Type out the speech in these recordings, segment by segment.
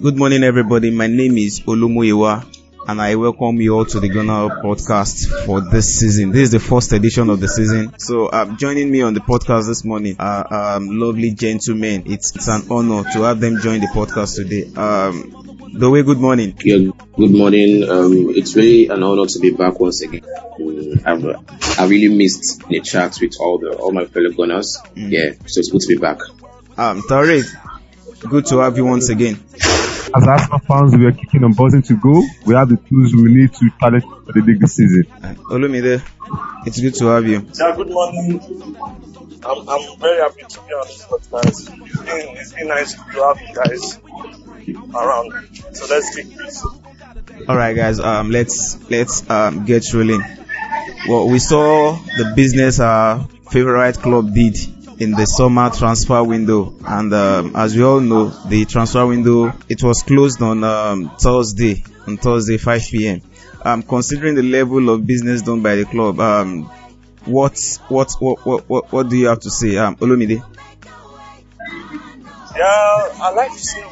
Good morning, everybody. My name is Olumuyiwa, and I welcome you all to the Ghana podcast for this season. This is the first edition of the season. So, um, joining me on the podcast this morning are um, lovely gentlemen. It's, it's an honor to have them join the podcast today. Um, Dowe, good morning. Yeah, good morning. Um, it's really an honor to be back once again. Um, I've I really missed the chat with all the all my fellow gunners. Mm. Yeah, so it's good to be back. Um, Tariq, good to have you once again. As Arsenal fans, we are kicking and buzzing to go. We have the tools we need to challenge for the league this season. Uh, Olumide, it's good to have you. Yeah, good morning. I'm, I'm very happy to be on this podcast. It's been, it's been nice to have you guys around. So let's take this. All right, guys. Um, let's let's um get rolling. Well, we saw the business our favorite club did in the summer transfer window, and um, as we all know, the transfer window it was closed on um, Thursday on Thursday 5 p.m. Um, considering the level of business done by the club, um, what what what what what, do you have to say, um, Olumide? Yeah, I like to say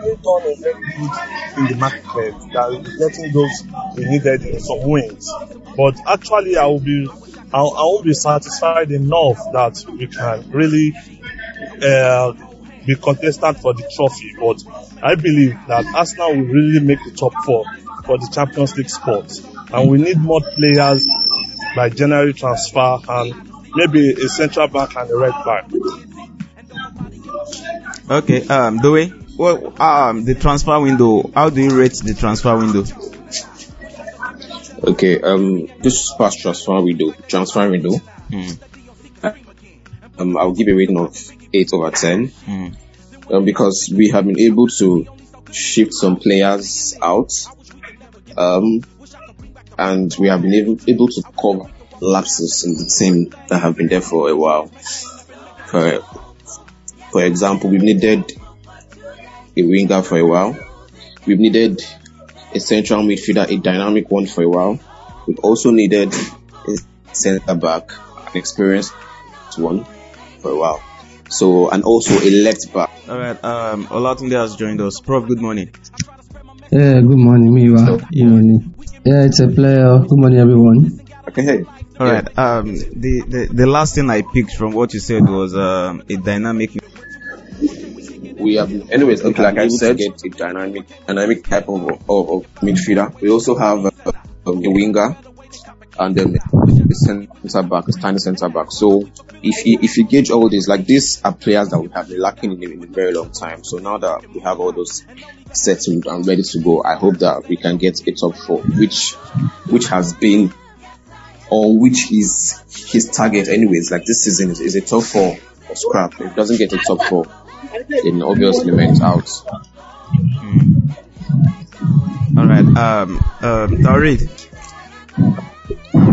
really done a very good in the market that getting those we needed some wins. But actually, I will be, I, I won't be satisfied enough that we can really uh, be contestant for the trophy. But I believe that Arsenal will really make the top four for the Champions League spot, and we need more players like January transfer and maybe a central back and a right back. Okay, um, Doe, well, um, the transfer window. How do you rate the transfer window? Okay, um, this past transfer window, transfer window, mm. um, I'll give a rating of eight over ten, mm. um, because we have been able to shift some players out, um, and we have been able, able to cover lapses in the team that have been there for a while. For for example, we've needed a winger for a while. We've needed a central midfielder, a dynamic one for a while. We've also needed a centre back, an experienced one for a while. So, and also a left back. All right. Um, Olatunde has joined us. Prof, good morning. Yeah, good morning, Miwa. Good morning. Yeah, it's a player. Good morning, everyone. Okay, hey. All yeah. right. Um, the, the the last thing I picked from what you said was um, a dynamic we have, anyways, okay, like I said, get a dynamic, dynamic type of, of, of midfielder. We also have uh, a winger and then a centre back, a tiny centre back. So if you, if you gauge all this, like these are players that we have been lacking in, in a very long time. So now that we have all those settled and ready to go, I hope that we can get a top four, which which has been or which is his target anyways. Like this season is, is a top four scrap. If it doesn't get a top four, it obviously went out. Mm. All right. Um, um, Tariq,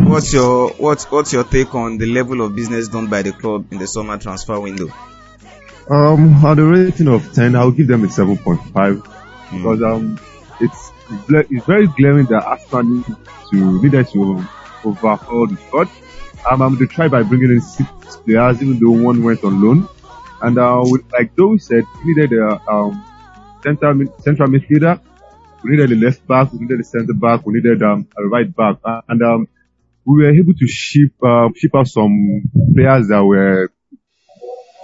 what's your what's what's your take on the level of business done by the club in the summer transfer window? Um, on the rating of ten, I'll give them a seven point five mm. because um, it's it's very glaring that Arsenal need to needed to overhaul the squad. Um, I'm going to try by bringing in six players, even though one went on loan. And uh, with, like Joe said, we needed a um, center, central midfielder, we needed a left back, we needed a centre back, we needed um, a right back, uh, and um, we were able to ship uh, ship out some players that were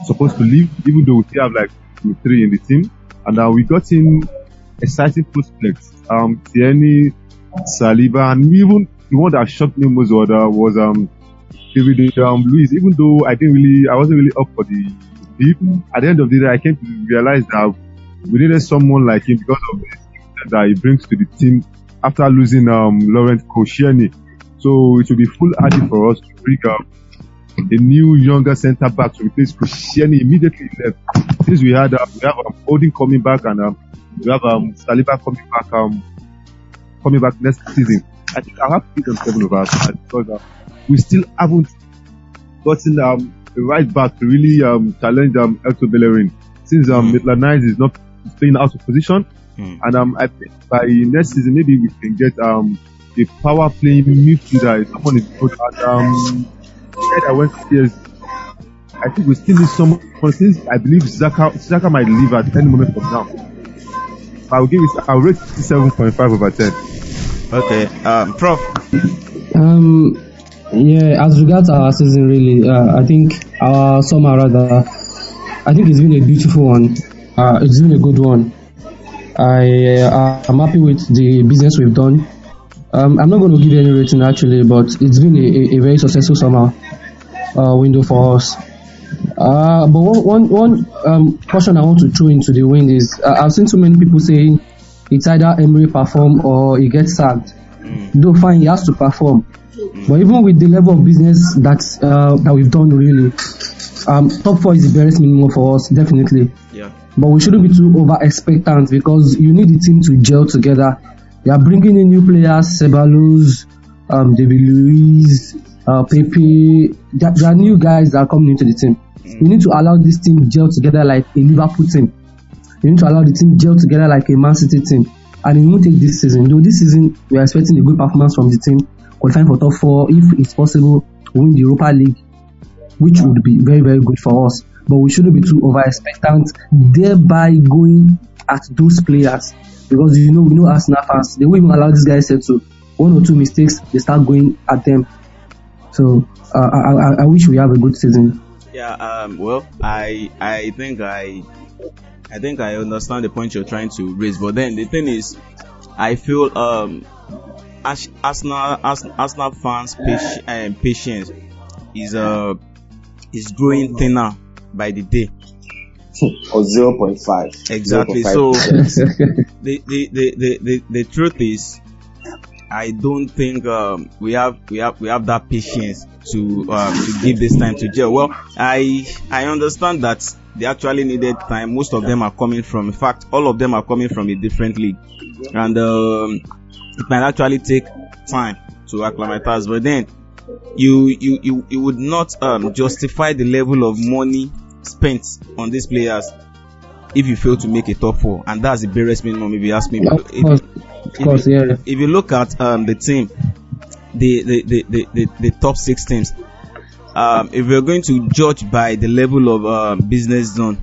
supposed to leave, even though we still have like three in the team. And uh, we got in exciting prospects, um, Tierney, Saliba, and even the one that shocked me most was, uh, was um, David um, Luiz. Even though I didn't really, I wasn't really up for the At the end of the day, I came to realize that we needed someone like him because of the that he brings to the team after losing um, Laurent Koscielny. So it will be full foolhardy for us to bring up a new younger centre back to replace Koscielny immediately left. Since we had uh, we have um, Holding coming back and um, we have um, Saliba coming back um, coming back next season. I think I'll have to give them seven of us because uh, we still haven't gotten um, right back to really um, challenge um, Hector Bellerin since um, mm. Maitland is not playing out of position. Mm. And um, I think by next season maybe we can get um, a power playing midfielder. Someone is good at um, I went to I think we still need someone since I believe Xhaka Xhaka might leave at any moment from now. I'll give it. I'll rate it seven point five over ten. Okay, um, Prof. Um, yeah, as regards our season, really, uh, I think our summer rather, I think it's been a beautiful one. Uh, it's been a good one. I uh, I'm happy with the business we've done. Um, I'm not going to give any rating actually, but it's been a, a, very successful summer uh, window for us. Uh, but one one one um, question I want to throw into the wind is uh, I've seen so many people saying it's either Emery perform or he gets sacked. Though fine, he has to perform. But even with the level of business that uh, that we've done, really, um, top four is the barest minimum for us, definitely. Yeah. But we shouldn't be too over expectant because you need the team to gel together. You are bringing in new players, Ceballos, um, David Luiz, uh, Pepe. There, there are new guys that are coming into the team. You need to allow this team gel together like a Liverpool team. You need to allow the team gel together like a Man City team. And it won't take this season. Though this season we are expecting a good performance from the team, qualifying for top four, if it's possible, to win the Europa League, which would be very, very good for us. But we shouldn't be too over expectant, thereby going at those players. Because you know, we know Arsenal fans, they won't even allow these guys to one or two mistakes, they start going at them. So uh, I, I, I wish we have a good season. Yeah. Um. Well, I I think I I think I understand the point you're trying to raise, but then the thing is, I feel um Ars- Arsenal Ars- Arsenal fans' patience, um, patience is uh is growing thinner by the day. Or 0.5. Exactly. 0.5%. So the, the, the, the, the, truth is, I don't think um, we have we have we have that patience to um, to give this time to gel. Well, I I understand that they actually needed time. Most of them are coming from, in fact, all of them are coming from a different league, and um, it might actually take time to acclimatize. But then you you you, you would not um, justify the level of money spent on these players if you fail to make a top four, and that's the barest minimum. If you ask me, Of if, course, of course, if, yeah. if you look at um, the team, the the, the, the, the the top six teams, um, if we're going to judge by the level of um, business done,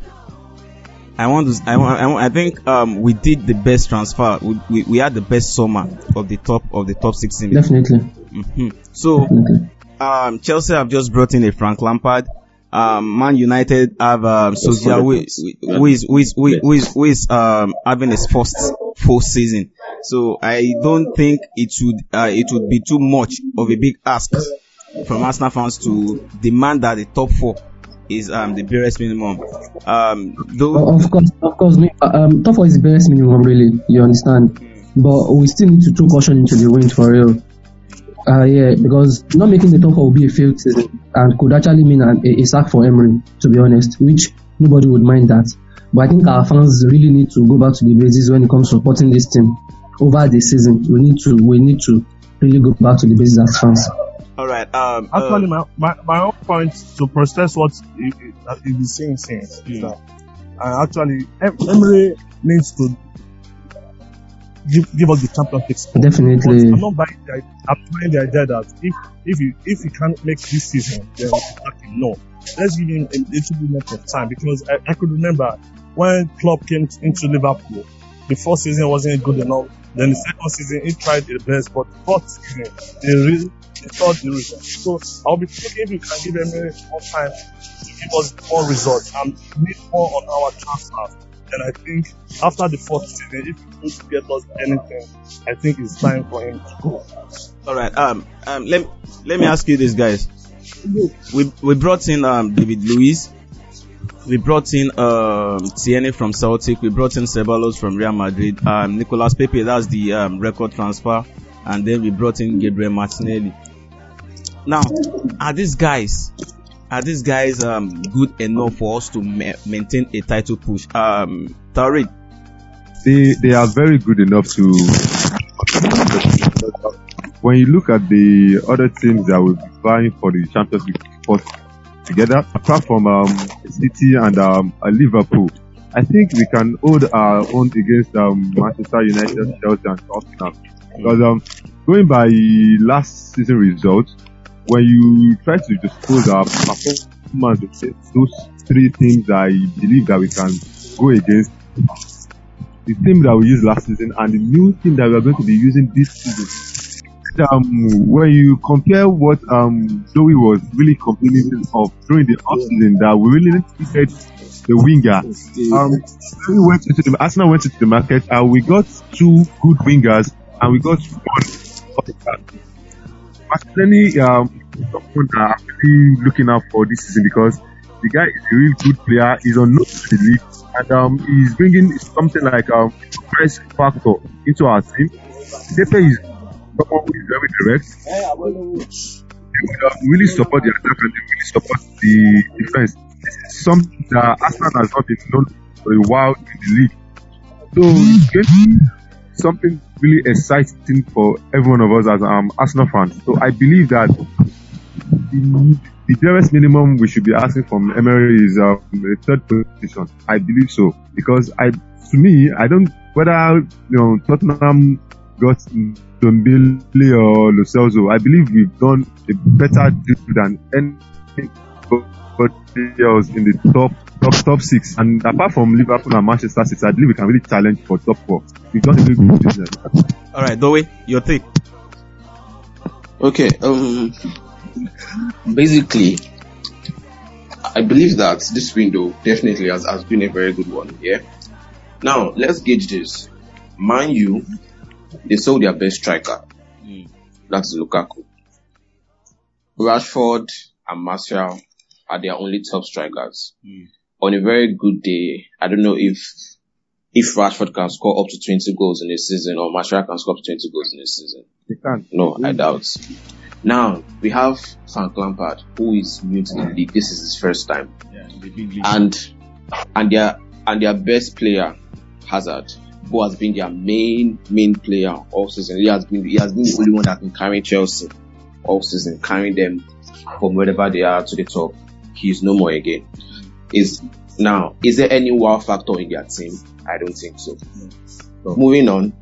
I want to, I want, I, want, I think um, we did the best transfer. We, we, we had the best summer of the top of the top six teams. Definitely. hmm So Definitely. um, Chelsea have just brought in a Frank Lampard. Um, Man United have um, Solskjaer, who, who is who is who is, who is, who is um, having his first full season. So I don't think it would uh, it would be too much of a big ask from Arsenal fans to demand that the top four is um, the barest minimum. Um, though Of course, of course. uh, Um, top is the barest minimum, really. You understand? But we still need to throw caution into the wind for real. Uh, yeah, because not making the top will be a failed season and could actually mean a, a sack for Emery, to be honest, which nobody would mind that. But I think our fans really need to go back to the basics when it comes to supporting this team over the season. We need to, we need to really go back to the basics as fans. All right. Um, uh, Actually, my, my, my own point to process what he, he, that he saying since is that uh, actually em- Emery needs to give, give us the championship spot. Definitely. I'm not buying the, I'm buying the idea that if if you if you can't make this season, then we should sack him. No, let's give him a little bit more of time because I, I could remember when Klopp came into Liverpool, the first season wasn't good enough. Then the second season he tried his best, but the fourth season they really they thought the result. So I'll be thinking if you can give Emery more time to give us more results and need more on our transfers. And I think after the fourth season, if he does get us anything, I think it's time for him to go. All right. Um, um, let let me ask you this, guys. We we brought in um David Luiz. We brought in um Tierney from Celtic. We brought in Ceballos from Real Madrid. Um, Nicolas Pepe, that's the um, record transfer, and then we brought in Gabriel Martinelli. Now, are these guys are these guys um good enough for us to ma- maintain a title push? Um, Tariq, they they are very good enough to. When you look at the other teams that will be vying for the Champions League spot together, apart from um, City and um, Liverpool, I think we can hold our own against um, Manchester United, Chelsea, and Tottenham. Because um, going by last season results, when you try to dispose our performance against those three teams, I believe that we can go against the team that we used last season and the new team that we are going to be using this season. Um, when you compare what um Zoe was really complaining of during the offseason, that we really needed the winger. Um, we went into the Arsenal went into the market and we got two good wingers and we got one. Martinelli, um, someone that I'm really looking out for this season because the guy is a real good player. He's unknown to the league and um, he's bringing something like um fresh factor into our team. Pepe is someone who is very direct. They um, really support the attack and they really support the defense. This is something that Arsenal has not been known for a while in the league. So something really exciting for every one of us as um, Arsenal fans. So I believe that the, the barest minimum we should be asking from Emery is um, a third position. I believe so because I, to me, I don't whether you know Tottenham got Dombele or Lo Celso. I believe we've done a better deal than any else in the top top top six. And apart from Liverpool and Manchester City, I believe we can really challenge for top four. We've done a really good business. All right, Dowie, your take. Okay, um, basically, I believe that this window definitely has, has been a very good one. Yeah. Now let's gauge this. Mind you, they sold their best striker. That's Lukaku. Rashford and Martial are their only top strikers. On a very good day, I don't know if if Rashford can score up to 20 goals in a season or Martial can score up to 20 goals in a season. They can. No, I doubt. Now, we have Frank Lampard, who is new to the league. This is his first time. Yeah, the big league. And, and their, and their best player, Hazard, who has been their main, main player all season. He has been, he has been the only one that can carry Chelsea all season, carrying them from wherever they are to the top. He is no more again. Is, now, is there any wow factor in their team? I don't think so. Moving on.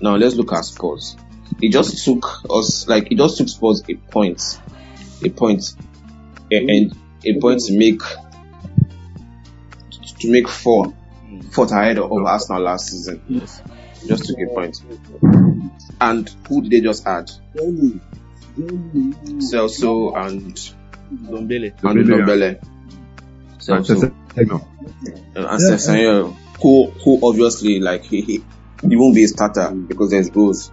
Now let's look at Spurs. It just took us, like, it just took Spurs a point, a point, a- and a point to make, to make four, fourth ahead of of Arsenal last season. Yes. Just took a point. And who did they just add? Celso and Dombele. and Dombele, Dombele. Celso. Manchester United. and Sessegnon, who who obviously like he, he he won't be a starter because there's goals.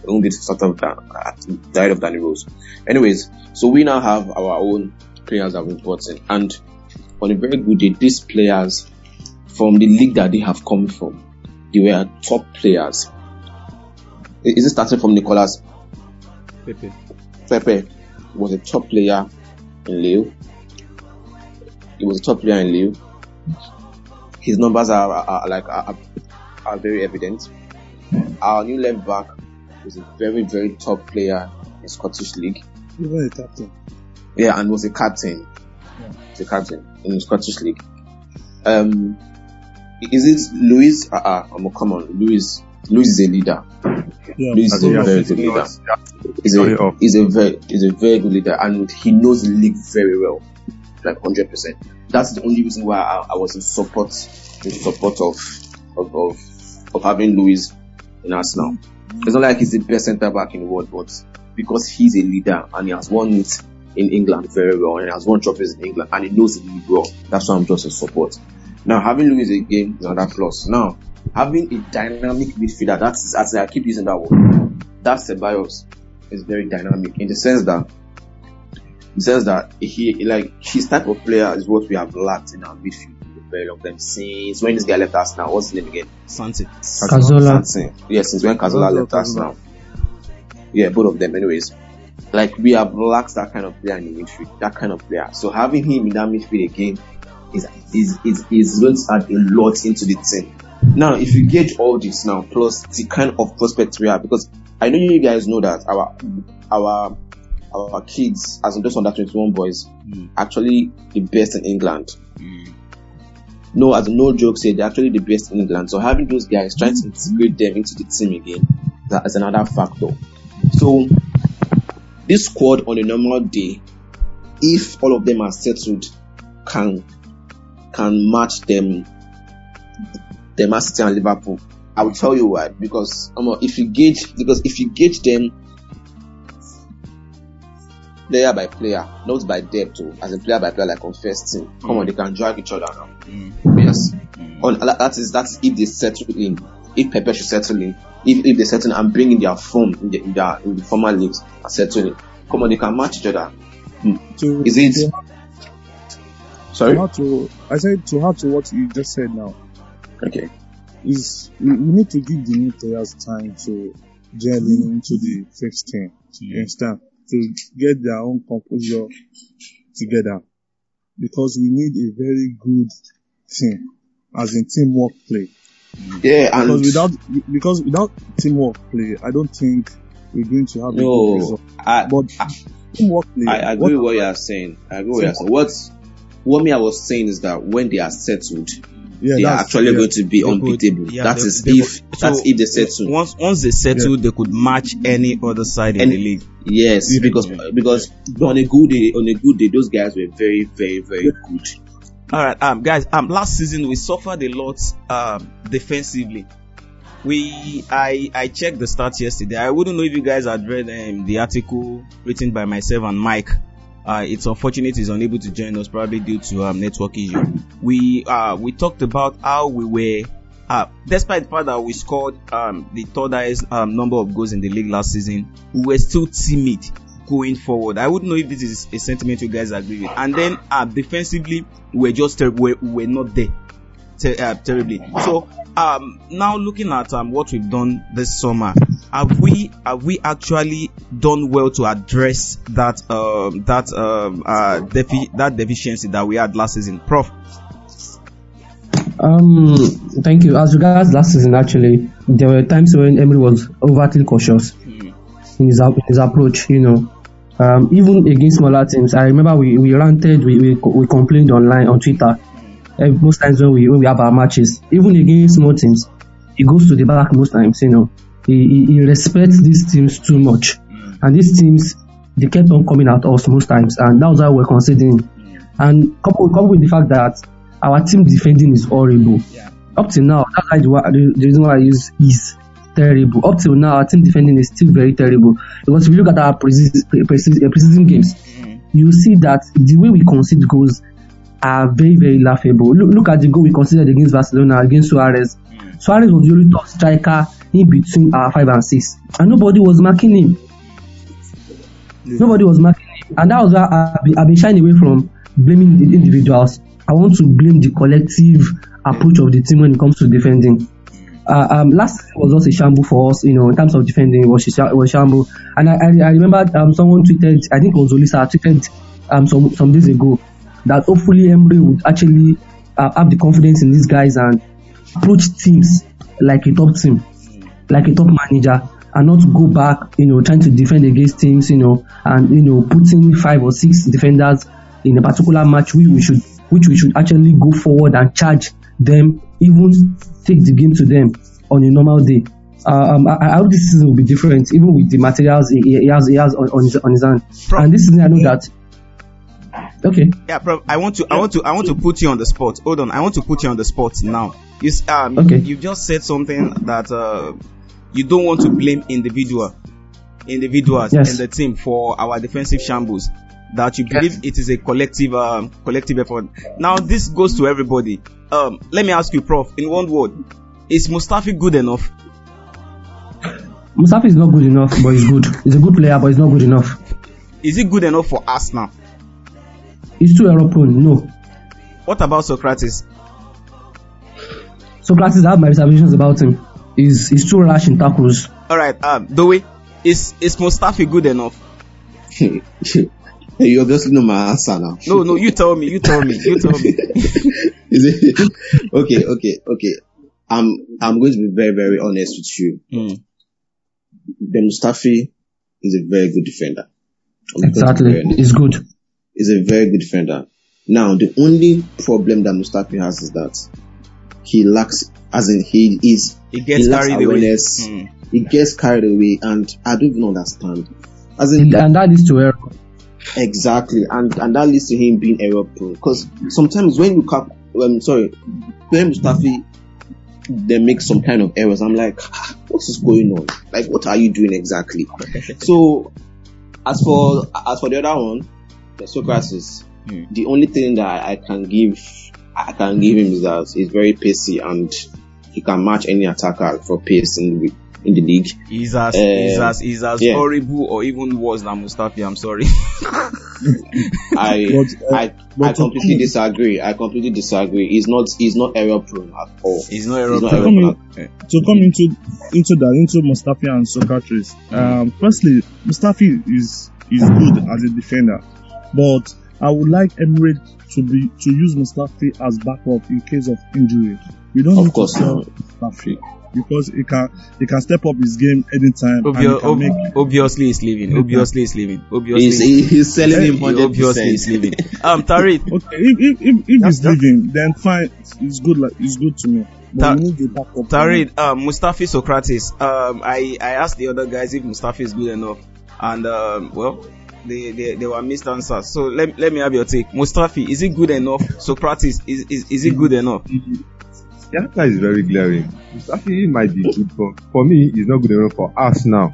He won't be the starter of that at the head of Danny Rose. Anyways, so we now have our own players that we've brought in, and on a very good day, these players from the league that they have come from, they were top players. I- Is it starting from Nicolas Pepe. Pepe was a top player in Lille. He was a top player in Lille. His numbers are, are, are like are, are very evident. Our new left back was a very very top player in Scottish League. Even a captain. Yeah, and was a captain. The captain in the Scottish League. Um, is it Luiz? Uh, uh, come on, Luiz. Luiz is a leader. Yeah. Luiz is a very it's good leader. He's a, he's a very he's a very good leader and he knows the league very well, like hundred percent. That's the only reason why I, I was in support in support of of of, of having Luiz in Arsenal. It's not like he's the best centre back in the world, but because he's a leader and he has won it in England very well and he has won trophies in England and he knows the league well, that's why I'm just in support. Now having Luiz again is another plus. Now having a dynamic midfielder, that's as I keep using that word. That's Ceballos is very dynamic in the sense that in the sense that he like his type of player is what we have lacked in our midfield for a very long time since when this guy left us now. What's his name again? Santi. Cazorla. Santi. Yes, since when Kazola Cazorla, left us now. Yeah, both of them anyways. Like we have lacked that kind of player in the midfield, that kind of player. So having him in that midfield again is is is, is going to add a lot into the team. Now, if you gauge all this now, plus the kind of prospects we have, because I know you guys know that our our our kids, as in those under twenty one boys, Mm. actually the best in England. Mm. No, as no joke, say they're actually the best in England. So having those guys trying to integrate them into the team again, that is another factor. So this squad on a normal day, if all of them are settled, can can match them, the Man City and Liverpool I will tell you why. Because um, if you gauge, because if you gauge them player by player, not by depth, too, as a player by player, like on first team. Come on, mm. they can drag each other now. Mm. Yes. Mm. On that is that's if they settle in. If Pepe should settle in, if if they settle in and bring in their form in, the, in their in the former leagues and settle in, come on, they can match each other. To, Is it? to, Sorry. how to, I said to add to what you just said now, Okay. is we, we need to give the new players time to gel in into the first team. You understand? To get their own composure together. Because we need a very good team, as in teamwork play. Yeah, and Because without because without teamwork play, I don't think we're going to have a good no, result. I, But teamwork play, I agree with what you are saying. I agree with what you are saying. What what me I was saying is that when they are settled, yeah, they are actually yeah. going to be They could- unbeatable. yeah, that they- is they if could- that's if they settle. Once once they settle, they could match any other side in the league. Yes, because because on a good day, on a good day, those guys were very, very, very good. All right, um, guys. Um, last season we suffered a lot um defensively. We, I, I checked the stats yesterday. I wouldn't know if you guys had read um, the article written by myself and Mike. Uh, it's unfortunate he's unable to join us, probably due to um, network issue. We, uh, we talked about how we were, uh, despite the fact that we scored um, the third highest um, number of goals in the league last season, we were still timid going forward. I wouldn't know if this is a sentiment you guys agree with. And then uh, defensively, we're just ter- we're, we're not there ter- uh, terribly. So um, now looking at um, what we've done this summer, have we have we actually done well to address that um, that um, uh, defi- that deficiency that we had last season, Prof? Um, thank you. As regards last season, actually, there were times when Emery was overtly cautious in his, in his approach. You know, um, even against smaller teams. I remember we, we ranted, we, we we complained online on Twitter. Uh, most times when we when we have our matches, even against small teams, he goes to the back most times. You know, he he, he respects these teams too much, and these teams they kept on coming at us most times, and that was how we're conceding. And coupled, coupled with the fact that our team defending is horrible. Up till now, that's why the, the, reason why I use is terrible. Up till now, our team defending is still very terrible. Because if you look at our preseason, uh, preseason games, mm-hmm. you see that the way we concede goals are very, very laughable. Look, look at the goal we conceded against Barcelona, against Suarez. Mm. Suarez was the only top striker in between our five and six, and nobody was marking him. Nobody was marking him, and that was why I've been, I've been shying away from blaming the individuals. I want to blame the collective approach of the team when it comes to defending. Uh, um, last was also a shamble for us, you know, in terms of defending, it was, it was shamble. And I, I, I remember um, someone tweeted, I think it was Olisa, tweeted um, some, some days ago that hopefully Emery would actually uh, have the confidence in these guys and approach teams like a top team, like a top manager, and not go back, you know, trying to defend against teams, you know, and you know, putting five or six defenders in a particular match, we, we should, which we should actually go forward and charge them, even take the game to them on a normal day. Uh, um, I, I hope this season will be different, even with the materials he, he has, he has on, on, his, on his hand. Prof. And this season, I know that. Okay. Yeah, Prof. I want to I want to I want to put you on the spot. Hold on, I want to put you on the spot now. You um Okay. you just said something that uh you don't want to blame individual individuals Yes. in the team for our defensive shambles. That you believe it is a collective um, collective effort. Now this goes to everybody. Um, let me ask you, Prof. In one word, is Mustafi good enough? Mustafi is not good enough, but he's good. He's a good player, but he's not good enough. Is he good enough for us now? He's too error prone. No. What about Sokratis? Sokratis, I have my reservations about him. He's, he's too rash in tackles. All right, um, Doe, is is Mustafi good enough? you obviously know my answer now. No, no, you tell me, you tell me, you tell me. Is it okay? Okay, okay. I'm I'm going to be very very honest with you. Mm. Ben Mustafi is a very good defender. I'm going to be Exactly. very. He's good. He's a very good defender. Now the only problem that Mustafi has is that he lacks, as in he is He gets he lacks carried away. awareness. Mm. He gets carried away, and I don't even understand. As in, And, and that leads to error. Exactly, and and that leads to him being error prone. Because sometimes when you cap, um, sorry, when Mustafi they make some kind of errors. I'm like, "Ah, what is going on? Like, what are you doing exactly? so, as for as for the other one, the Sokratis, Hmm. the only thing that I can give I can give him is that he's very pacey and he can match any attacker for pace in the in the league. He's as, Uh, he's as, he's as yeah. horrible or even worse than Mustafi. I'm sorry. I But, uh, I but I completely come- disagree. I completely disagree. He's not he's not error prone at all. he's not error prone. error Come prone. to come into into that into Mustafi and Sokratis. Um, firstly, Mustafi is is good as a defender, but I would like Emirates to be to use Mustafi as backup in case of injury. We don't Of need course to sell Mustafi because he can he can step up his game anytime and he ob- make obviously he's leaving. Obviously he's leaving. Obviously He's he- he's selling him he hundred obviously he's leaving. Um, Tariq, Okay, if if if, if he's leaving, then fine. It's good. Like it's good to me. But Ta- we need a backup. Tariq, um, Mustafi Sokratis. Um, I, I asked the other guys if Mustafi is good enough, and um, well, they, they, they were missed answers. So let, let me have your take. Mustafi, is he good enough? Socrates, is, is, is he good enough? The answer is very glaring. Mustafi might be good, but for me, he's not good enough for us now.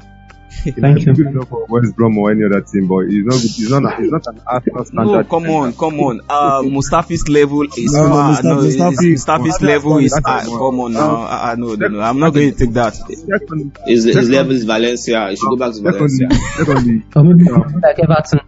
He might Thank you. good enough for West Brom or any other team, but he's not. He's not. He's not an Arsenal standard. No, come on, come on. Uh, Mustafi's level is No, far. Mustafi- No, Mustafi- Mustafi's Mustafi- level is. Uh, come on now. Uh, uh, no, no, no. I'm not going to take that. Second, His, his level is Valencia. He should go back to Valencia. secondly, Or like Everton.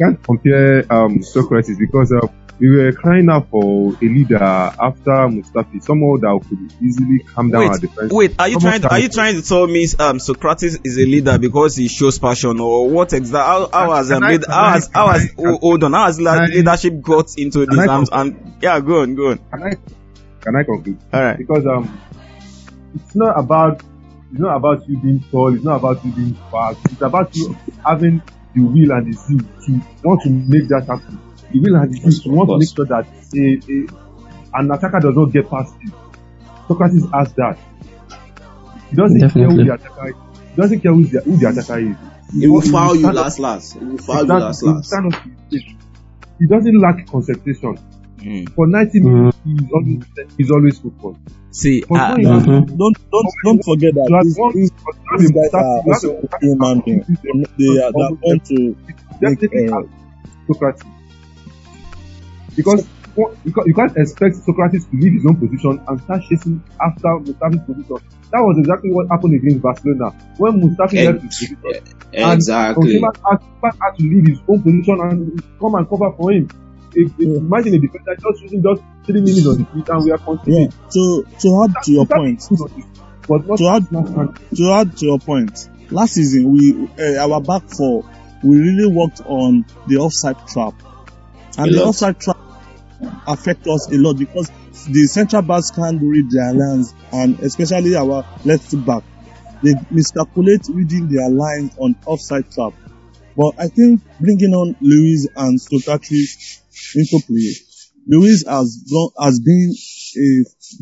Can't compare um, Sokratis because uh, we were crying out for a leader after Mustafi, someone that could easily calm down our Wait, defense. wait. Are you Someone trying? To, are you trying to tell me um, Sokratis is a leader because he shows passion, or what exactly? How, how has um, lead, how has how has oh, hold on? How has leadership got into these arms? And, and yeah, go on, go on. Can I can I conclude? All right. Because um, it's not about it's not about you being tall. It's not about you being fast. It's about you having the will and the zeal to want to make that happen. The will and the zeal to want to make sure that a, a, an attacker does not get past you. Socrates has that. He doesn't care Definitely. who the attacker is. He doesn't care who the, who the attacker is. He will foul you last last. He will foul you last he last. He doesn't lack concentration. Mm. For 90 minutes, he's always he's always focused. See, uh, when you have- Mhm. Don't don't don't forget that these, these, these guys are you have also a- human beings. They, they are they are to make uh, Sokratis. Because you can't, you can't expect Sokratis to leave his own position and start chasing after Mustafi's position. That was exactly what happened against Barcelona when Mustafi left his position. and Exactly. Osimhen had, had to leave his own position and come and cover for him. If, if, imagine a defender just using just three minutes on the field and we are yeah. continuing. To to add to your point, But to add to add to your point, last season we uh, our back four we really worked on the offside trap, and A the lot. offside trap affect us a lot because the central backs can't read their lines, and especially our left back, they miscalculate reading their lines on offside trap. But I think bringing on Luiz and Sokratis into play, Luiz has gone, has been a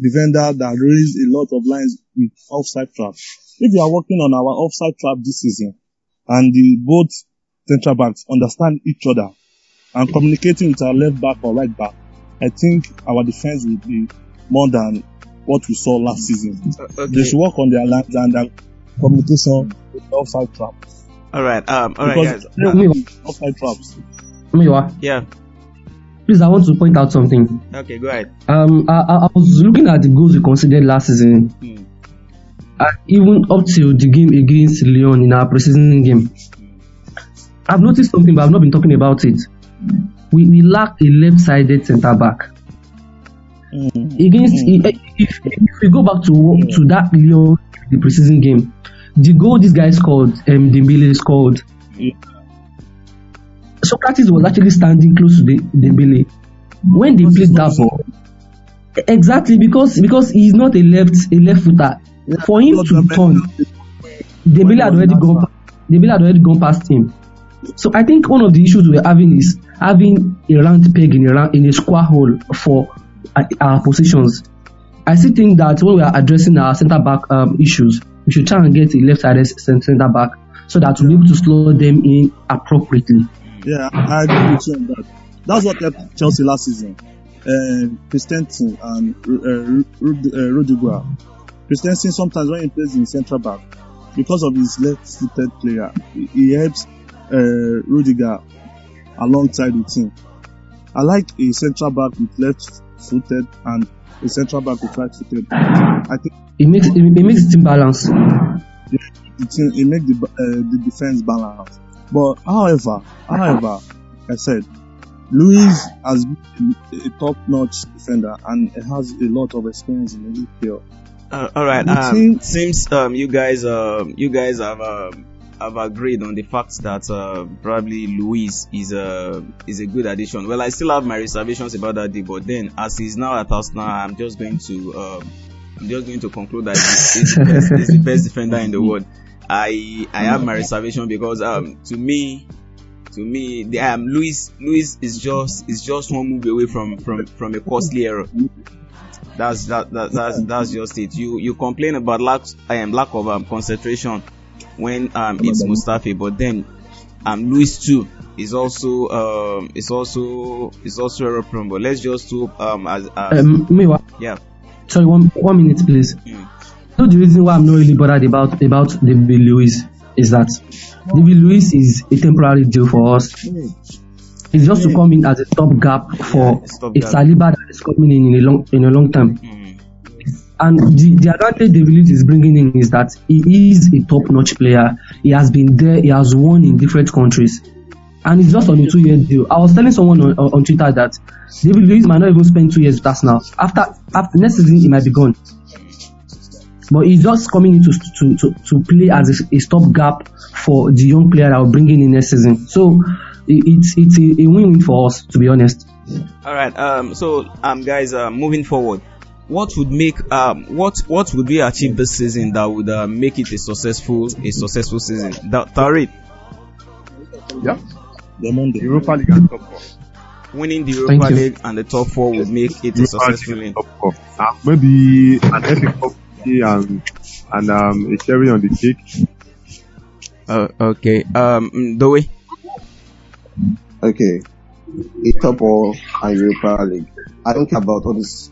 defender that raised a lot of lines with offside trap. If you are working on our offside trap this season, and the both central backs understand each other and communicating with our left back or right back, I think our defense will be more than what we saw last season. They okay. should work on their lines and their communication with offside trap. All right. Um. All right, guys. because there will be offside traps. Miwa, Yeah. Please, I want to point out something. Okay. Go ahead. Um, I, I I was looking at the goals we considered last season. Hmm. Uh, even up till the game against Lyon in our preseason game, I've noticed something, but I've not been talking about it. We we lack a left-sided centre back. Against if, if, if we go back to to that Lyon the preseason game, the goal this guy scored, um, Dembele scored. Yeah. Sokratis was actually standing close to the Dembele when they played that ball. Exactly because because he's not a left a left footer. For him to turn, Dembele had already gone. Dembele had already gone past him. So I think one of the issues we're having is having a round peg in a round, in a square hole for uh, our positions. I still think that when we are addressing our centre back um, issues, we should try and get a left-sided centre back so that we'll be able to slow them in appropriately. Yeah, I agree with you on that. That's what helped Chelsea last season. uh, Christensen and uh, uh, Rudiger. Christensen sometimes when he plays in central back, because of his left-footed player, he, he helps uh, Rudiger alongside the team. I like a central back with left-footed and a central back with right-footed. I think It makes it, it makes team balance. the team it make the uh, the defense balance. But however, however, like I said, Luiz has been a, a top-notch defender and has a lot of experience in the EPL. Uh, all right. You Um, think- seems um, you guys um, you guys have um, have agreed on the fact that uh, probably Luiz is a is a good addition. Well, I still have my reservations about that deal, but then as he's now at Arsenal, I'm just going to um, I'm just going to conclude that he's, he's, the best, he's the best defender in the world. I I have my reservation because um to me to me the um Luiz Luiz is just is just one move away from from from a costly error. That's that, that that's that's just it. You you complain about lack um, lack of um, concentration when um it's Mustafi, but then um Luiz too is also um is also is also error prone. But let's just hope um as, as Um, meanwhile, yeah sorry, one one minute, please. Mm. So the reason why I'm not really bothered about about David Luiz is that David Luiz is a temporary deal for us. It's just to come in as a top gap for Yeah, a. Saliba that is coming in in a long in a long time. Mm. And the, the advantage David Luiz is bringing in is that he is a top-notch player. He has been there. He has won in different countries, and it's just on a two-year deal. I was telling someone on, on Twitter that David Luiz might not even spend two years with us now. After after next season, he might be gone. But he's just coming in to to, to, to play as a, a stopgap for the young player that we're bringing in next season. So it's it's a, a win-win for us, to be honest. All right. Um. So, um, guys, uh, moving forward, what would make um what what would we achieve this season that would uh, make it a successful a successful season? That Tariq, Yeah. The Monday. Europa League and top four. winning the Thank Europa. League and the top four would make it a successful League win. and top four. Maybe an FA Cup and and um, a cherry on the cake. Uh, okay. Um, Doe. Okay. A top or a Europa League. I don't care about all this,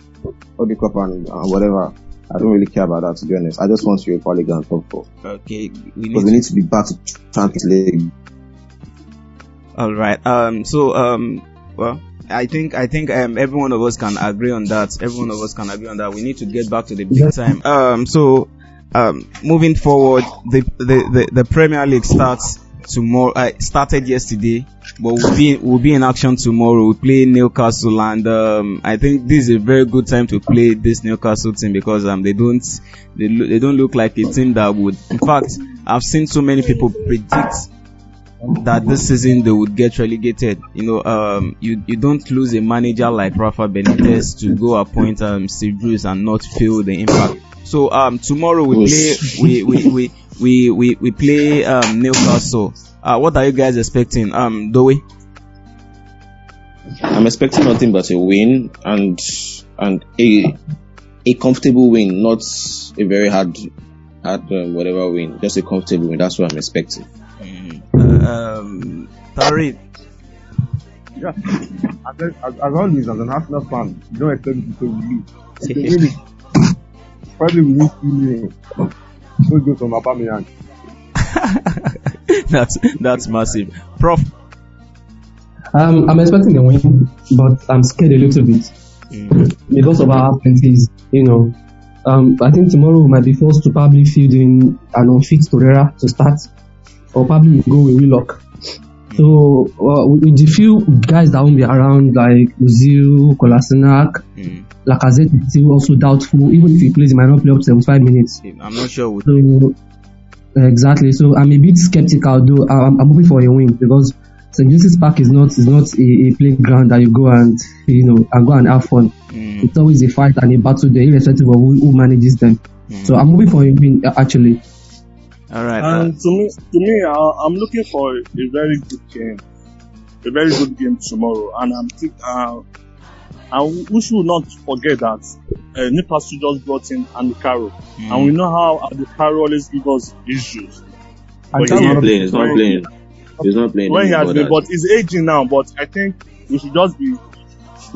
all the cup and uh, whatever. I don't really care about that to be honest. I just want Europa League and top four. Okay. We Because need we need to be back to Champions League. All right. Um. So um. Well, I think I think um every one of us can agree on that. Every one of us can agree on that. We need to get back to the big time. Um. So um. Moving forward, the the the, the Premier League starts tomorrow. Uh, started yesterday, but we'll be we'll be in action tomorrow. We play Newcastle, and um. I think this is a very good time to play this Newcastle team because um they don't they they don't look like a team that would. In fact, I've seen so many people predict that this season they would get relegated. You know, um, you you don't lose a manager like Rafa Benitez to go appoint um Steve Bruce and not feel the impact. So um tomorrow we play we we we we we, we play um Newcastle. Uh, what are you guys expecting? Um, Doe? I'm expecting nothing but a win and and a a comfortable win, not a very hard hard um, whatever win, just a comfortable win. That's what I'm expecting. Um, Tariq? Yeah. As, as, as always, as an Arsenal fan, you don't expect me to lose. Really, probably we win 2 0. So goes from Aubameyang. that's that's massive. Prof. Um, I'm expecting a win, but I'm scared a little bit because of our absences. You know, um, I think tomorrow we might be forced to probably field in an unfit Torreira to start, or probably we'll go with Willock. So uh, with the few guys that won't be around, like Ozil, Kolasinac, Mm. Lacazette is still also doubtful. Even if he plays, he might not play up to 75 minutes. I'm not sure. So exactly. So I'm a bit skeptical, though. I'm, I'm hoping for a win because St. Joseph's Park is not is not a, a playground that you go and you know and go and have fun. mm, It's always a fight and a battle there, irrespective of who, who manages them. mm. So I'm hoping for a win actually. All right. uh, And to me, to me, I, I'm looking for a very good game, a very good game tomorrow. And I'm think, uh, and we should not forget that uh, Newcastle just brought in Andy Carroll, mm. and we know how Andy Carroll always give us issues. But He's not playing. He's not playing. He's not playing. When he has anymore, been, but he's aging now. But I think we should just be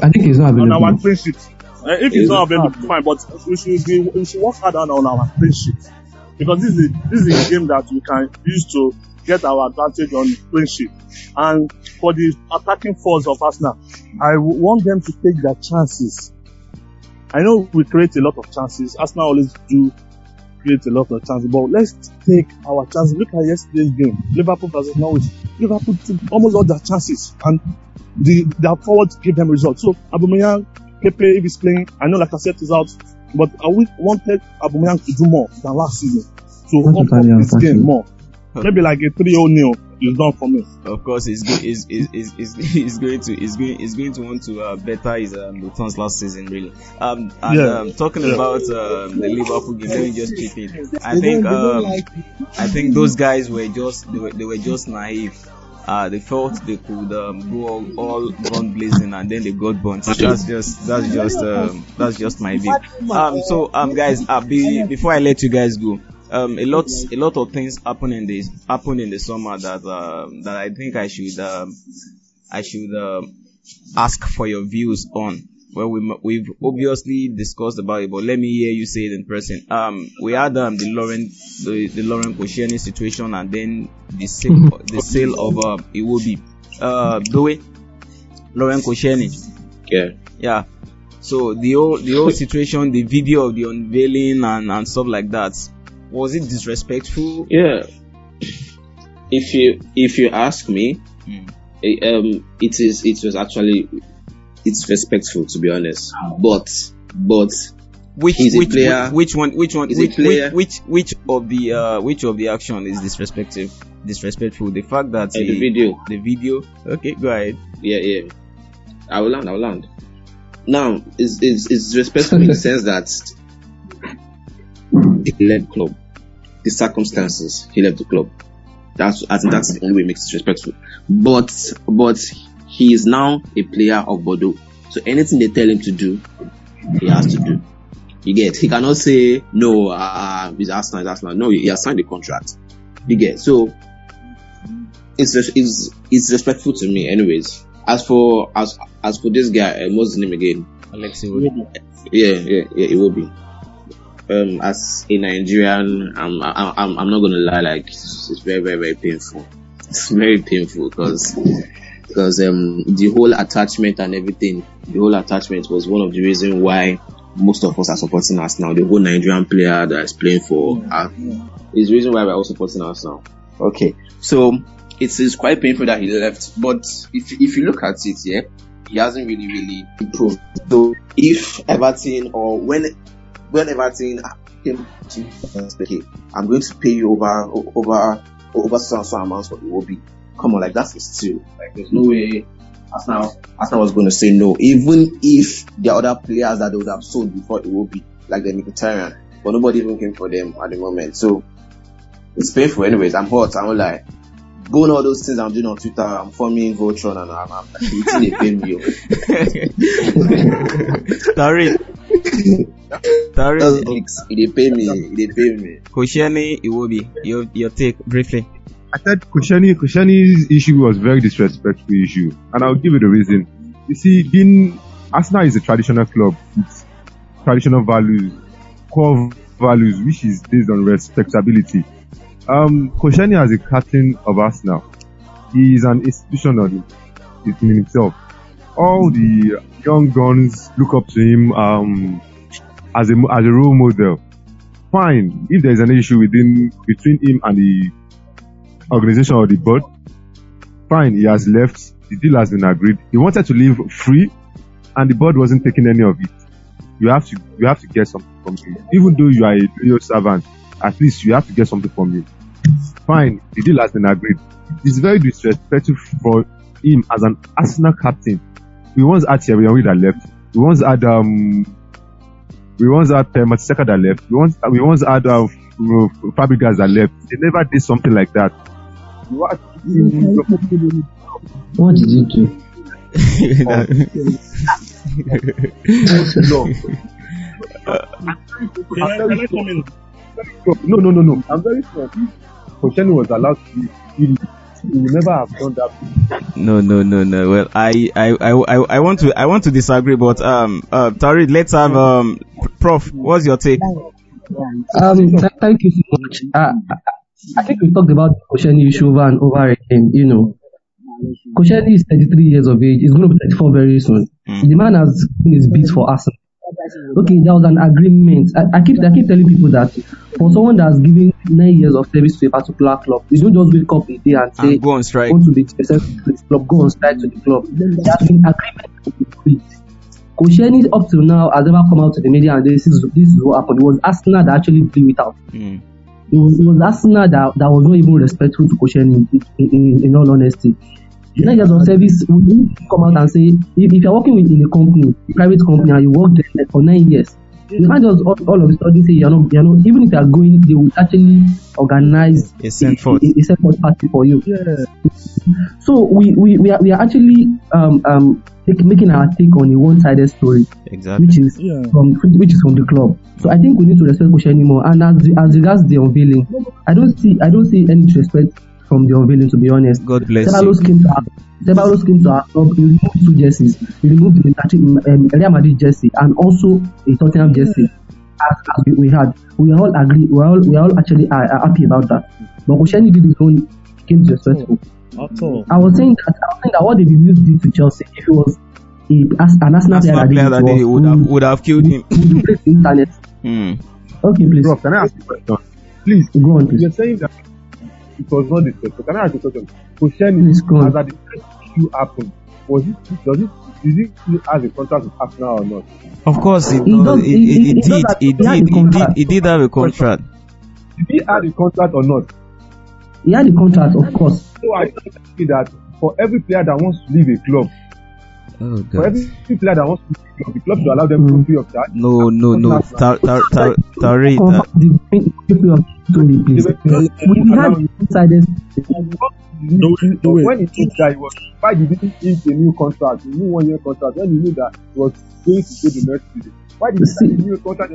I think he's not on our available. clean sheet. Uh, if he's not available, fine, but we should be, we should work hard on, on our clean sheet because this is this is a game that we can use to get our advantage on sheet. And for the attacking force of Arsenal, I want them to take their chances. I know we create a lot of chances. Arsenal always do create a lot of chances, but let's take our chances. Look at yesterday's game, Liverpool versus Norwich. Liverpool took almost all their chances, and the their forwards gave them results. So Aubameyang, Pepe, if he's playing, I know like I said is out, but I would wanted Aubameyang to do more than last season to up up his game more. Maybe like a 3 0 nil is done for me. Of course, he's go- he's, he's, he's, he's, he's going to he's going he's going to want to uh, better his um, returns last season, really. Um, and Yeah. um, talking Yeah. about um, the Liverpool game, let me just chip in. I think um, I think those guys were just they were, they were just naive. Uh, they thought they could um, go all, all gun blazing and then they got burnt. That's just that's just um, that's just my view. Um, so um, guys, uh, be, before I let you guys go, um, a lot a lot of things happen in this happened in the summer that um, that I think I should um, I should um, ask for your views on. Well, we, we've obviously discussed about it, but let me hear you say it in person. Um, we had um, the Laurent, the, the Laurent Koscielny situation, and then the sale, the sale of uh, be Uh, Doe, Laurent Koscielny. Yeah. Yeah. So the whole the whole situation, the video of the unveiling and, and stuff like that, was it disrespectful? Yeah. If you if you ask me, Hmm. eh, um, it is it was actually it's respectful to be honest, but but Which He's a which, player. which one which one He's a which, player. which which which of the uh which of the action is disrespectful disrespectful the fact that uh, the video, the video okay go ahead yeah, yeah, I will land, I will land. Now, it's it's, it's respectful in the sense that he left the club, the circumstances he left the club. That's I think that's the only way it makes it respectful. But but he is now a player of Bordeaux, so anything they tell him to do, he has to do. You get? He cannot say no. Uh, Arsenal. Arsenal. No, he has signed the contract. You get? So it's it's it's respectful to me, anyways. As for as as for this guy, uh, what's his name again? Alex Iwobi. Yeah, yeah, yeah. It will be. Um, as a Nigerian, I'm I'm I'm, not gonna lie. Like it's, it's very very very painful. It's very painful because because um the whole attachment and everything, the whole attachment was one of the reasons why most of us are supporting us now. The whole Nigerian player that is playing for uh, is the reason why we're all supporting us now. Okay, so it's, it's quite painful that he left, but if if you look at it, yeah, he hasn't really really improved. So if Everton or when when Everton came to okay, I'm going to pay you over over over some some amounts for Iwobi. Come on, like that's a steal. Like there's no way Arsenal Arsenal was going to say no, even if the other players that they would have sold before it would be like the Mkhitaryan, but nobody even came for them at the moment. So it's painful, anyways. I'm hot. I'm not like going all those things I'm doing on Twitter. I'm forming Voltron and I'm, I'm eating a pain meal. Tariq. Tariq. It pay me. It pay me. Koscielny Iwobi. Your your take briefly. I said Kushani, Kushani's issue was very disrespectful issue, and I'll give you the reason. You see, being Arsenal is a traditional club with traditional values, core values, which is based on respectability. Um, Koshani as a captain of Arsenal, he is an institution on in himself. All the young guns look up to him um, as a as a role model. Fine, if there is an issue within between him and the organization or the board, fine, he has left. The deal has been agreed. He wanted to leave free, and the board wasn't taking any of it. You have to you have to get something from him, even though you are a loyal servant. At least you have to get something from him. Fine, the deal has been agreed. It's very disrespectful for him as an Arsenal captain. We once had Thierry that left. We once had um, we once had uh, Matisaka that left. We once we once had uh, Fabregas that left. They never did something like that. You had to give What did you do? No, Can I, can I come in? no, no, no, no. I'm very sure if Koscielny was allowed to be free he would never have done that. No, no, no, no. Well, I, I, I, I, I want to, I want to disagree, but um, uh, Tariq, let's have um, Prof. What's your take? Um, th- thank you so much. Uh, I think we talked about Kosheni issue over and over again. You know, Kosheni is 33 years of age. He's going to be 34 very soon. Mm. The man has been his beat for Arsenal. Okay, there was an agreement. I, I keep I keep telling people that for someone that's given nine years of service to a particular club, you don't just wake up a day and say, And go on strike. Want to be successful to this club, go on strike to the club. There has been agreement to be quit. Kosheni up till now has never come out to the media and this is this is what happened. It was Arsenal that actually blew it out. Mm. It was, it was Arsenal that, that was not even respectful to Kosheni in, in, in, all honesty. Nine years of service, to come out and say, if, if you're working with, in a company, private company, and you work there for nine years, you can't just all, all of a sudden say you're not, you're not, even if you're going, they will actually organize A send forth. a, a, a party for you. Yeah. So we, we, we, are, we are actually um, um, take, making our take on a one-sided story Exactly. which is Yeah. from which is from the club. So I think we need to respect Kusha anymore. And as as regards the unveiling, I don't see I don't see any disrespect from the unveiling. To be honest, God bless Ceballos you. came to our Ceballos came to uh, our club. He removed two jerseys. He removed the um, um, Real Madrid jersey and also a Tottenham jersey. Hmm. As, as we, we had, we all agree. We all we all actually are, are happy about that. But Kushani did his own. Came disrespectful. I was saying that I was saying that what the reviews did to Chelsea, if it was a, as, an Arsenal player Arsenal that did player that day us, would have, would have killed him. we would internet. Mm. Okay, please. Prof, can I ask you a question? Please, Go on, please. you're saying that it was not disrespectful. Can I ask you a question? On. as at the first issue happened, was it, does it, did he still have a contract with Arsenal or not? Of course, it, He does, does- it, he- it, he- it did, that- it did, the it did, it did have a contract. Did he have a contract or not? He had a contract, of course. So I think that for every player that wants to leave a club, Oh for every player that wants to leave a club, the club should allow them to Mm. free of charge. No, no, no. Tar, tar, tar, Tariq, Come uh, the people Tony, please. We had insiders. No, no, when he knew that he was, why did he ink a new contract, a new one year contract, when he knew that he was going to go the next season? Why did he sign a new contract?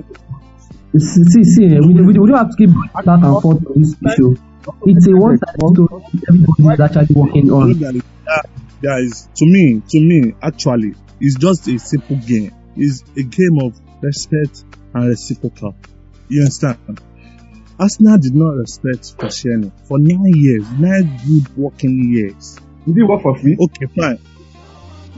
See, see, see eh, we, we, we don't have to keep back and forth on this issue. It's a one-sided story. Everybody is actually working on. Guys, to me, to me, actually, it's just a simple game. It's a game of respect and reciprocal. You understand? Arsenal did not respect Koscielny for nine years, nine good working years. Did he work for free? Okay, fine.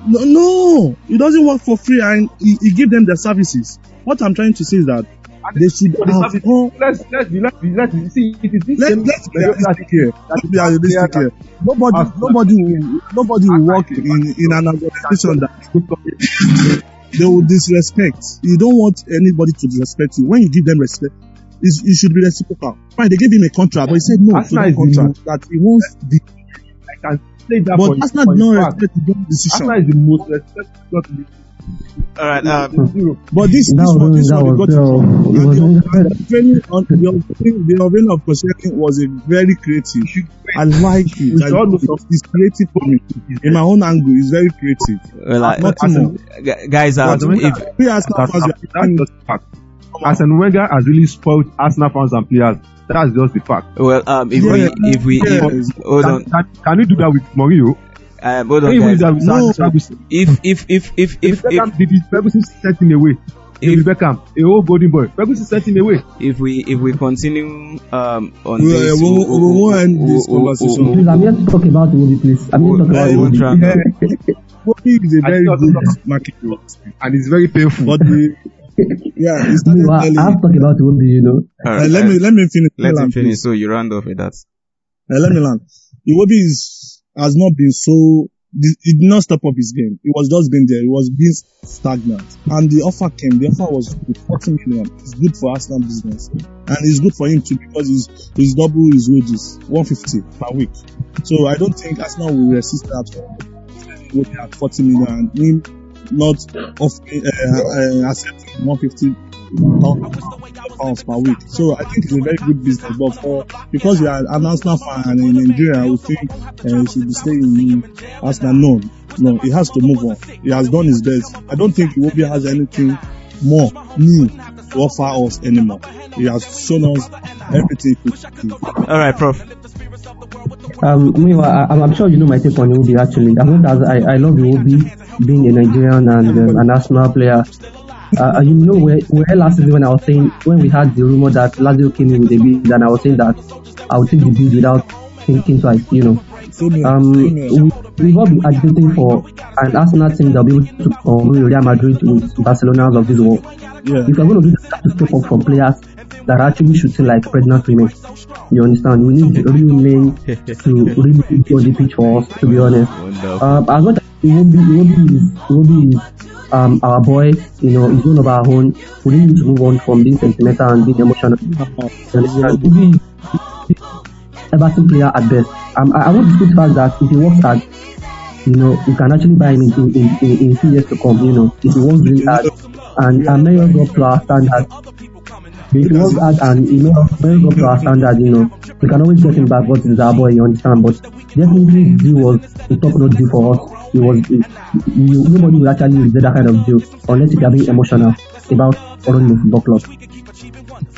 No, no, it doesn't work for free, and he, he give them their services. What I'm trying to say is that they should have service- all Let's let's be let's be let's be see it is this let, same let's be realistic here. Let's be realistic here. Nobody, nobody will, nobody will work in, in an organization that they will disrespect. You don't want anybody to disrespect you. When you give them respect, it's, it should be reciprocal. Fine, they gave him a contract, but he said no to Arsenal that is the contract that he wants. The, I can say that but for Arsenal for did not respect his own decision. Arsenal is the most respected club in the all right. Um. But this, That this one, this that one, was, got it wrong. uh, it And was the, not- training on the unveiling, the of Koscielny was a very creative. I like it. We I, should all know it- it's creative for me. In my own angle, it's very creative. well, I, Nothing more. gu- guys, um, But when- if We Arsenal That's, fans, we are that's fans. Arsene Wenger has really spoiled Arsenal fans and players. That's just the fact. well, um, if Yeah, we, if we, yeah. if, hold Can, on, can, can you do that with Mourinho? um, hold on, you do guys. that with No. Sir Ferguson? If, if, if, if, if, if, Beckham did it. Ferguson sent him away. If- David Beckham, a whole golden boy. Ferguson sent him away. if we, if we continue, um, on We- this, we- we won't end this conversation. Please, I'm here to talk about Iwobi, please. I'm here to talk about We'll Iwobi. try. Bobby is a I very think good also- marketer. And it's very painful. But the, yeah, he started No, I, I early. have to talk about Iwobi, you know. All Uh, right, let me let me finish. let him finish. So you round off with that. Uh, let me land. Iwobi is has not been so. He did not step up his game. He was just been there. He was being stagnant. And the offer came. The offer was 40 million. It's good for Arsenal business. And it's good for him too because he's, he's double his wages, 150 per week. So I don't think Arsenal will resist that Iwobi at 40 million and him not offering, uh, uh, accepting 150 pounds per week. So I think it's a very good business. But for because you are an Arsenal fan in Nigeria, I would think uh, he should be staying in Arsenal. No, no, he has to move on. He has done his best. I don't think Iwobi has anything more new to offer us anymore. He has shown us everything he could do. All right, Prof. Um, meanwhile, I, I'm sure you know my take on Iwobi actually. As much as I, I love Iwobi being a Nigerian and um, an Arsenal player, uh, you know, where, where last season when I was saying, when we had the rumor that Lazio came in with a bid, and I was saying that I would take the bid without thinking twice, you know. Um, we, we've all been agitating for an Arsenal team that will be able to compete with Real Madrid with Barcelona of this world. Yeah. If you're going to do that, you have to step up from players that are actually shooting like pregnant women. You understand? We need real men to really be on the pitch for us, to be honest. Wonderful. Um, as much as it won't be, it won't be, is, it won't be is, um, our boy, you know, he's one of our own. We need to move on from being sentimental and being emotional. Is Everton player at best. Um, I, I won't dispute the fact that if he works hard, you know, you can actually buy him in, in, in, in, in few years to come, you know, if he works really hard. And, and measures up to our standard. If he works hard and he measures measures up to our standard, you know, we can always get him back, but he's our boy, you understand. But definitely his deal was a top notch deal for us. It was, it, you, nobody will actually reject that kind of deal unless if you are being emotional about running a football club.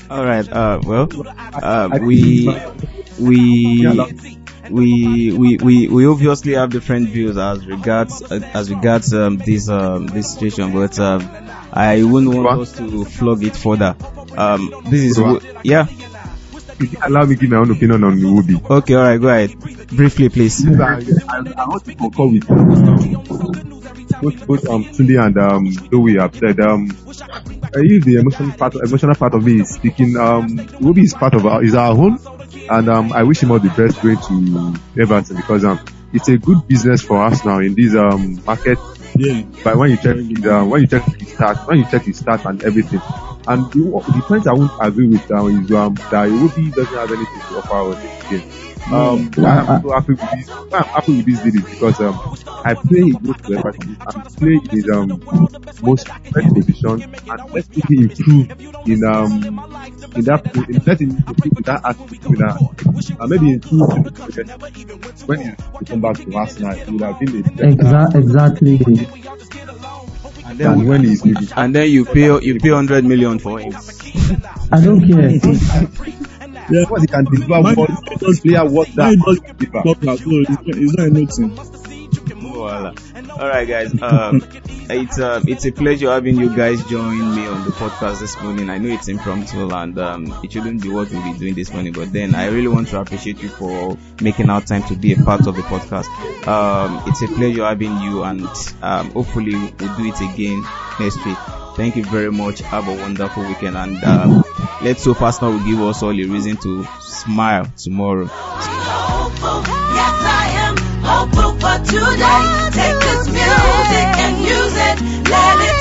All right. Uh, well, uh, we we we we we we obviously have different views as regards uh, as regards um, this um, this situation, but um, I wouldn't want us to flog it further. Um, this is wo- yeah. You allow me to give my own opinion on Iwobi. Okay. All right. Go ahead. Briefly, please. I, I, want to concur with both, both um, Tunde and um, Louis have said. Um, I use the emotional part, emotional part of me is speaking. Um, is part of our, is our own, and um, I wish him all the best going to Everton because um, it's a good business for us now in this um market. Yeah. But when you check his, uh, when you check his stats, when you check his stats and everything, and the, the point I won't agree with um, is um, that Iwobi doesn't have anything to offer this game. Um, I'm so happy with this, why I'm happy with this deal is because um, I play he goes to Everton and play in his um most best position and let me improve in um in that in let him improve in that aspect in that uh, maybe in two three years, when he come back to Arsenal he would have been a better Exa- exactly. And than then, when he's leaving. and then you pay you pay hundred million for him. I don't care. Yeah. Because he can deliver Mine- what player what that Mine deliver. Talk. It's not, it's not a nothing. Voila. All right, guys. Um, it's uh, it's a pleasure having you guys join me on the podcast this morning. I know it's impromptu and um, it shouldn't be what we'll be doing this morning, but then I really want to appreciate you for making out time to be a part of the podcast. Um, it's a pleasure having you, and um, hopefully we'll do it again next week. Thank you very much. Have a wonderful weekend, and um, let's hope Arsenal will give us all a reason to smile tomorrow. hopeful. Yes, I am hopeful for today. Take this music and use it. Let it